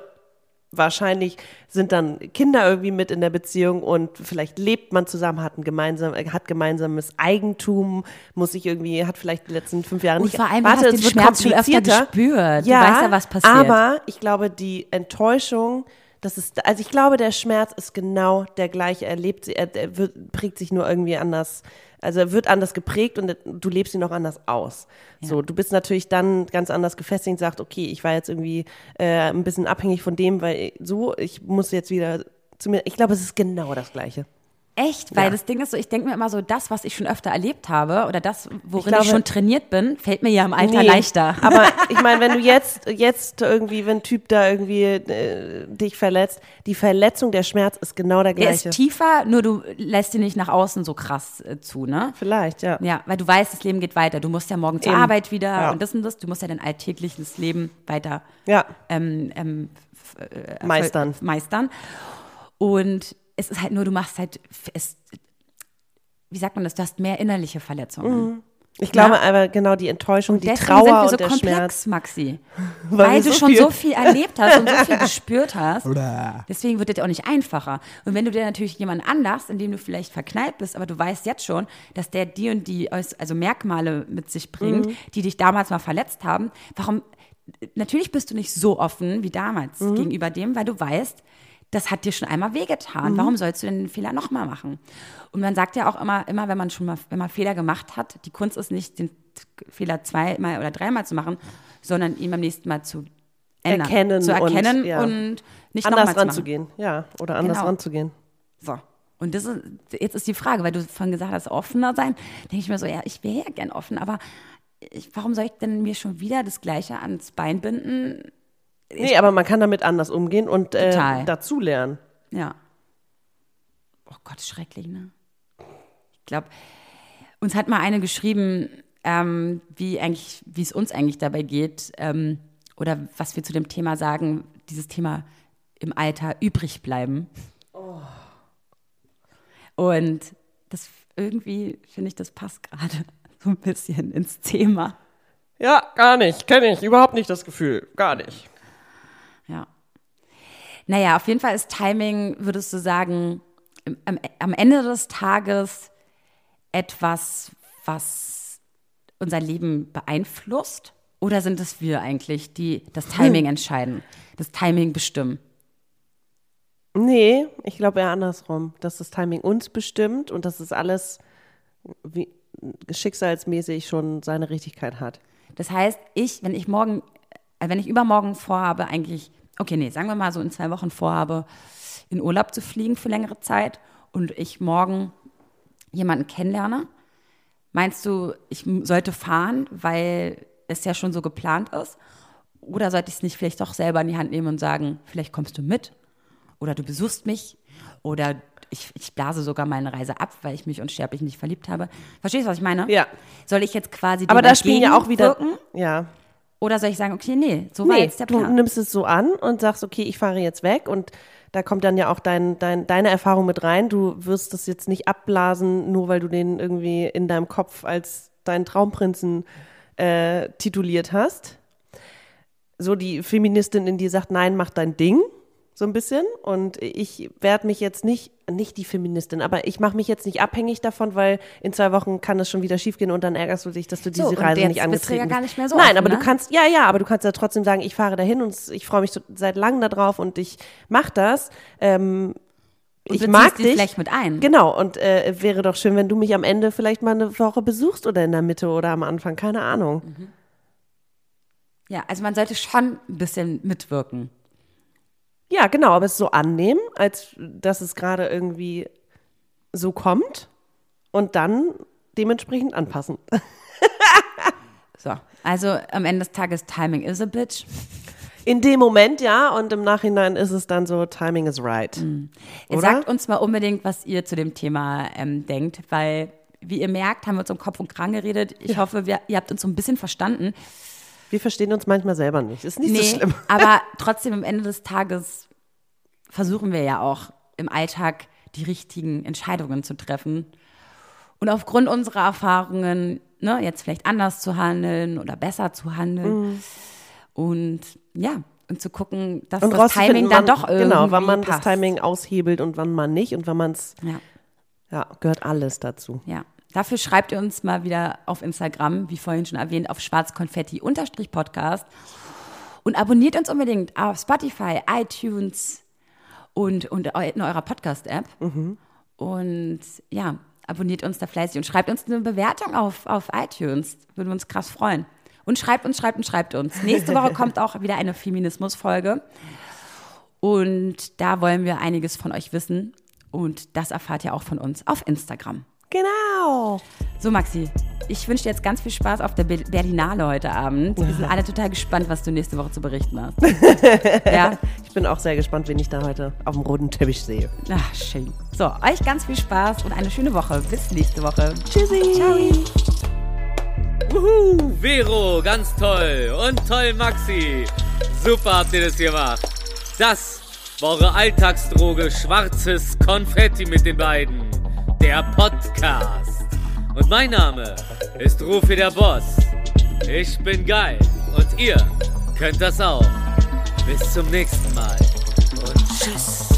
wahrscheinlich sind dann Kinder irgendwie mit in der Beziehung und vielleicht lebt man zusammen, hat ein gemeinsam, hat gemeinsames Eigentum, muss sich irgendwie, hat vielleicht die letzten fünf Jahre Und nicht. vor allem, du Warte, hast den wird Schmerz schon öfter gespürt. Du Ja, weißt ja, was passiert. Aber ich glaube, die Enttäuschung, das ist, also ich glaube, der Schmerz ist genau der gleiche. Er lebt, sie- er, er wird, prägt sich nur irgendwie anders. Also er wird anders geprägt und du lebst ihn noch anders aus. So, du bist natürlich dann ganz anders gefestigt und sagst, okay, ich war jetzt irgendwie äh, ein bisschen abhängig von dem, weil so, ich muss jetzt wieder zu mir. Ich glaube, es ist genau das Gleiche. Echt? Weil Ja. das Ding ist so, ich denke mir immer so, das, was ich schon öfter erlebt habe oder das, worin ich, glaube- schon trainiert bin, fällt mir ja im Alter Nee, leichter. Aber ich meine, wenn du jetzt, jetzt irgendwie, wenn ein Typ da irgendwie äh, dich verletzt, die Verletzung, der Schmerz ist genau der Der gleiche. ist tiefer, nur du lässt ihn nicht nach außen so krass äh, zu, ne? Vielleicht, ja. Ja, weil du weißt, das Leben geht weiter. Du musst ja morgen zur Eben. Arbeit wieder Ja. und das und das. Du musst ja dein alltägliches Leben weiter Ja, ähm, ähm, meistern. meistern. Und es ist halt nur, du machst halt, es, wie sagt man das, du hast mehr innerliche Verletzungen. Ich glaube Ja. aber genau die Enttäuschung, die Deswegen Trauer sind wir so und der komplex, Schmerz. Maxi. Weil Weil, du so schon viel- so viel erlebt hast und so viel gespürt hast. Deswegen wird es auch nicht einfacher. Und wenn du dir natürlich jemanden anlachst, in dem du vielleicht verknallt bist, aber du weißt jetzt schon, dass der die und die also Merkmale mit sich bringt, Mhm. die dich damals mal verletzt haben, warum natürlich bist du nicht so offen wie damals Mhm. gegenüber dem, weil du weißt, das hat dir schon einmal Mhm. wehgetan. Warum sollst du denn den Fehler nochmal machen? Und man sagt ja auch immer, immer, wenn man schon mal, wenn man Fehler gemacht hat, die Kunst ist nicht, den Fehler zweimal oder dreimal zu machen, sondern ihn beim nächsten Mal zu ändern. Erkennen zu und, erkennen und, ja. nicht anders ranzugehen. Ja, oder anders Genau. ranzugehen. So. Und das ist, jetzt ist die Frage, weil du vorhin gesagt hast, offener sein, denke ich mir so, ja, ich wäre ja gern offen, aber ich, warum soll ich denn mir schon wieder das Gleiche ans Bein binden? Nee, aber man kann damit anders umgehen und äh, Total. dazulernen. Ja. Oh Gott, schrecklich, ne? Ich glaube, uns hat mal eine geschrieben, ähm, wie eigentlich, wie es uns eigentlich dabei geht, ähm, oder was wir zu dem Thema sagen, dieses Thema im Alter übrig bleiben. Und das irgendwie finde ich, das passt gerade so ein bisschen ins Thema. Ja, gar nicht. Kenne ich. Überhaupt nicht das Gefühl. Gar nicht. Ja. Naja, auf jeden Fall ist Timing, würdest du sagen, am, am Ende des Tages etwas, was unser Leben beeinflusst? Oder sind es wir eigentlich, die das Timing entscheiden, das Timing bestimmen? Nee, ich glaube eher andersrum, dass das Timing uns bestimmt und dass es alles wie, schicksalsmäßig schon seine Richtigkeit hat. Das heißt, ich, wenn ich morgen, äh, wenn ich übermorgen vorhabe, eigentlich, okay, nee, sagen wir mal so in zwei Wochen vorhabe, in Urlaub zu fliegen für längere Zeit und ich morgen jemanden kennenlerne, meinst du, ich sollte fahren, weil es ja schon so geplant ist? Oder sollte ich es nicht vielleicht doch selber in die Hand nehmen und sagen, vielleicht kommst du mit? Oder du besuchst mich? Oder ich, ich blase sogar meine Reise ab, weil ich mich unsterblich nicht verliebt habe. Verstehst du, was ich meine? Ja. Soll ich jetzt quasi Aber da spielen ja auch wieder. Ja. Oder soll ich sagen, okay, nee, so war Nee, jetzt der du Plan. nimmst es so an und sagst, okay, ich fahre jetzt weg und da kommt dann ja auch dein, dein, deine Erfahrung mit rein. Du wirst das jetzt nicht abblasen, nur weil du den irgendwie in deinem Kopf als deinen Traumprinzen äh, tituliert hast. So die Feministin in dir sagt, nein, mach dein Ding, so ein bisschen. Und ich werde mich jetzt nicht, nicht die Feministin, aber ich mache mich jetzt nicht abhängig davon, weil in zwei Wochen kann es schon wieder schiefgehen und dann ärgerst du dich, dass du diese und Reise nicht bist du ja angetreten gar nicht mehr so Nein, offen, aber ne? du kannst, ja, ja, aber du kannst ja trotzdem sagen, ich fahre dahin und ich freue mich so- seit langem darauf und ich mache das. Ähm, ich mag dich dich. vielleicht mit ein. Genau, und äh, wäre doch schön, wenn du mich am Ende vielleicht mal eine Woche besuchst oder in der Mitte oder am Anfang, keine Ahnung. Mhm. Ja, also man sollte schon ein bisschen mitwirken. Ja, genau, aber es so annehmen, als dass es gerade irgendwie so kommt und dann dementsprechend anpassen. So, also am Ende des Tages Timing is a bitch. In dem Moment ja und im Nachhinein ist es dann so, Timing is right. Oder? sagt uns mal unbedingt, was ihr zu dem Thema ähm, denkt, weil, wie ihr merkt, haben wir uns um Kopf und Kragen geredet. Ich hoffe, wir, ihr habt uns so ein bisschen verstanden. Wir verstehen uns manchmal selber nicht. Ist nicht so schlimm. aber trotzdem am Ende des Tages versuchen wir ja auch im Alltag die richtigen Entscheidungen zu treffen. Und aufgrund unserer Erfahrungen, ne, jetzt vielleicht anders zu handeln oder besser zu handeln. Mhm. Und ja, und zu gucken, dass Und das Timing dann doch irgendwie Genau, wann man passt. das Timing aushebelt und wann man nicht und wann man es, Ja. ja, gehört alles dazu. Ja, dafür schreibt ihr uns mal wieder auf Instagram, wie vorhin schon erwähnt, auf schwarzkonfetti-podcast und abonniert uns unbedingt auf Spotify, iTunes und, und in eurer Podcast-App. Und ja, abonniert uns da fleißig und schreibt uns eine Bewertung auf, auf iTunes. Würden wir uns krass freuen. Und schreibt uns, schreibt uns, schreibt uns. Nächste Woche kommt auch wieder eine Feminismus-Folge. Und da wollen wir einiges von euch wissen. Und das erfahrt ihr auch von uns auf Instagram. Genau. So, Maxi, ich wünsche dir jetzt ganz viel Spaß auf der Be- Berlinale heute Abend. Wir sind alle total gespannt, was du nächste Woche zu berichten hast. ja, Ich bin auch sehr gespannt, wen ich da heute auf dem roten Teppich sehe. ach, schön. So, euch ganz viel Spaß und eine schöne Woche. Bis nächste Woche. Tschüssi. Ciao. Wuhu, Vero, ganz toll. Und toll, Maxi. Super habt ihr das gemacht. Das war eure Alltagsdroge Schwarzes Konfetti mit den beiden der Podcast. Und mein Name ist Rufi der Boss. Ich bin geil und ihr könnt das auch. Bis zum nächsten Mal und tschüss.